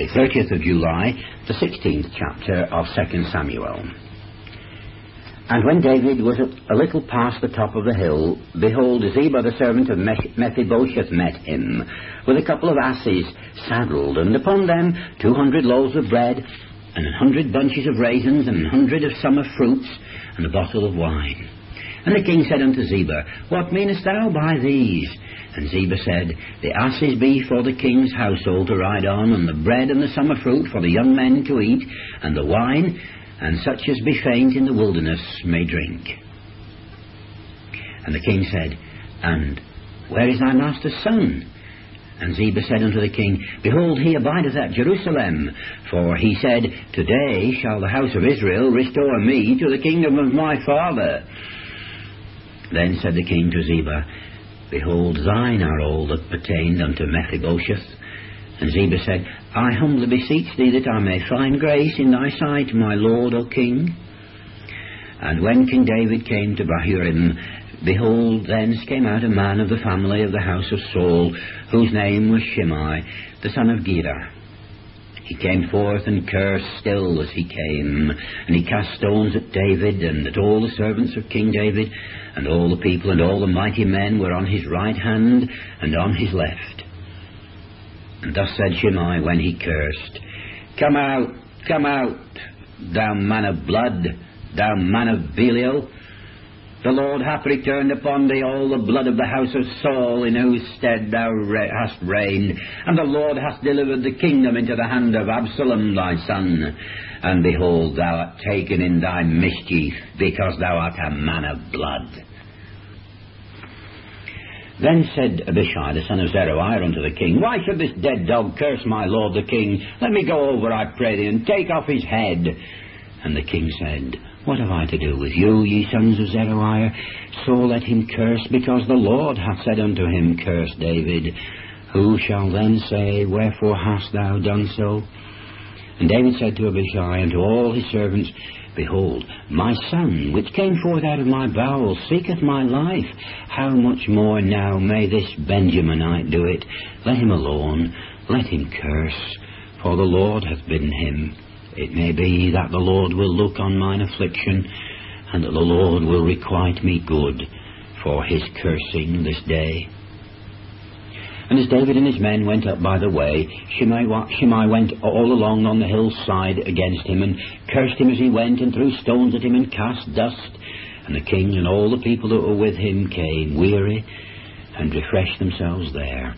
the 30th of July, the 16th chapter of 2 Samuel. And when David was a little past the top of the hill, behold, Ziba the servant of Mephibosheth met him, with a couple of asses saddled, and upon them two hundred loaves of bread, and a hundred bunches of raisins, and a hundred of summer fruits, and a bottle of wine. And the king said unto Ziba, What meanest thou by these? And Ziba said, The asses be for the king's household to ride on, and the bread and the summer fruit for the young men to eat, and the wine, and such as be faint in the wilderness may drink. And the king said, And where is thy master's son? And Ziba said unto the king, Behold, he abideth at Jerusalem. For he said, Today shall the house of Israel restore me to the kingdom of my father. Then said the king to Ziba, Behold, thine are all that pertained unto Mephibosheth. And Ziba said, I humbly beseech thee that I may find grace in thy sight, my lord, O king. And when King David came to Bahurim, behold, thence came out a man of the family of the house of Saul, whose name was Shimei, the son of Gera. He came forth and cursed still as he came, and he cast stones at David and at all the servants of King David, and all the people and all the mighty men were on his right hand and on his left. And thus said Shimei when he cursed, Come out, come out, thou man of blood, thou man of Belial, the Lord hath returned upon thee all the blood of the house of Saul, in whose stead thou hast reigned. And the Lord hath delivered the kingdom into the hand of Absalom thy son. And behold, thou art taken in thy mischief, because thou art a man of blood. Then said Abishai, the son of Zeruiah, unto the king, Why should this dead dog curse my lord the king? Let me go over, I pray thee, and take off his head. And the king said, what have I to do with you, ye sons of Zeruiah? So let him curse, because the Lord hath said unto him, Curse David. Who shall then say, Wherefore hast thou done so? And David said to Abishai and to all his servants, Behold, my son, which came forth out of my bowels, seeketh my life. How much more now may this Benjaminite do it? Let him alone, let him curse, for the Lord hath bidden him. It may be that the Lord will look on mine affliction, and that the Lord will requite me good for his cursing this day. And as David and his men went up by the way, Shimei, went all along on the hillside against him, and cursed him as he went, and threw stones at him, and cast dust. And the king and all the people that were with him came weary, and refreshed themselves there.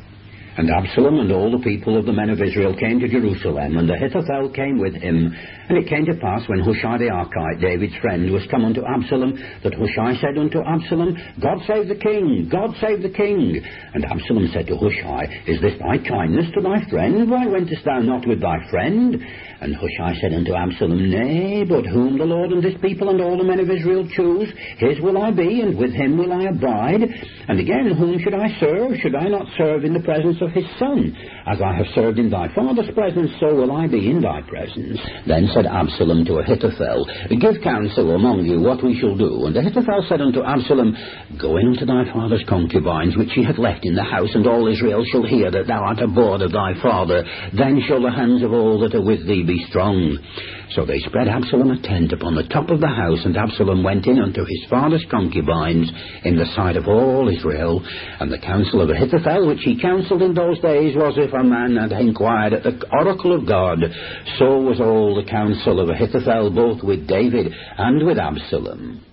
And Absalom and all the people of the men of Israel came to Jerusalem, and Ahithophel came with him. And it came to pass, when Hushai the Archite, David's friend, was come unto Absalom, that Hushai said unto Absalom, God save the king! God save the king! And Absalom said to Hushai, Is this thy kindness to thy friend? Why wentest thou not with thy friend? And Hushai said unto Absalom, Nay, but whom the Lord and this people and all the men of Israel choose, his will I be, and with him will I abide. And again, whom should I serve? Should I not serve in the presence of his son? As I have served in thy father's presence, so will I be in thy presence. Then said Absalom to Ahithophel, Give counsel among you what we shall do. And Ahithophel said unto Absalom, Go in unto thy father's concubines, which he hath left in the house, and all Israel shall hear that thou art abhorred of thy father. Then shall the hands of all that are with thee be strong. So they spread Absalom a tent upon the top of the house, and Absalom went in unto his father's concubines in the sight of all Israel. And the counsel of Ahithophel, which he counselled in those days, was if a man had inquired at the oracle of God. So was all the counsel of Ahithophel, both with David and with Absalom.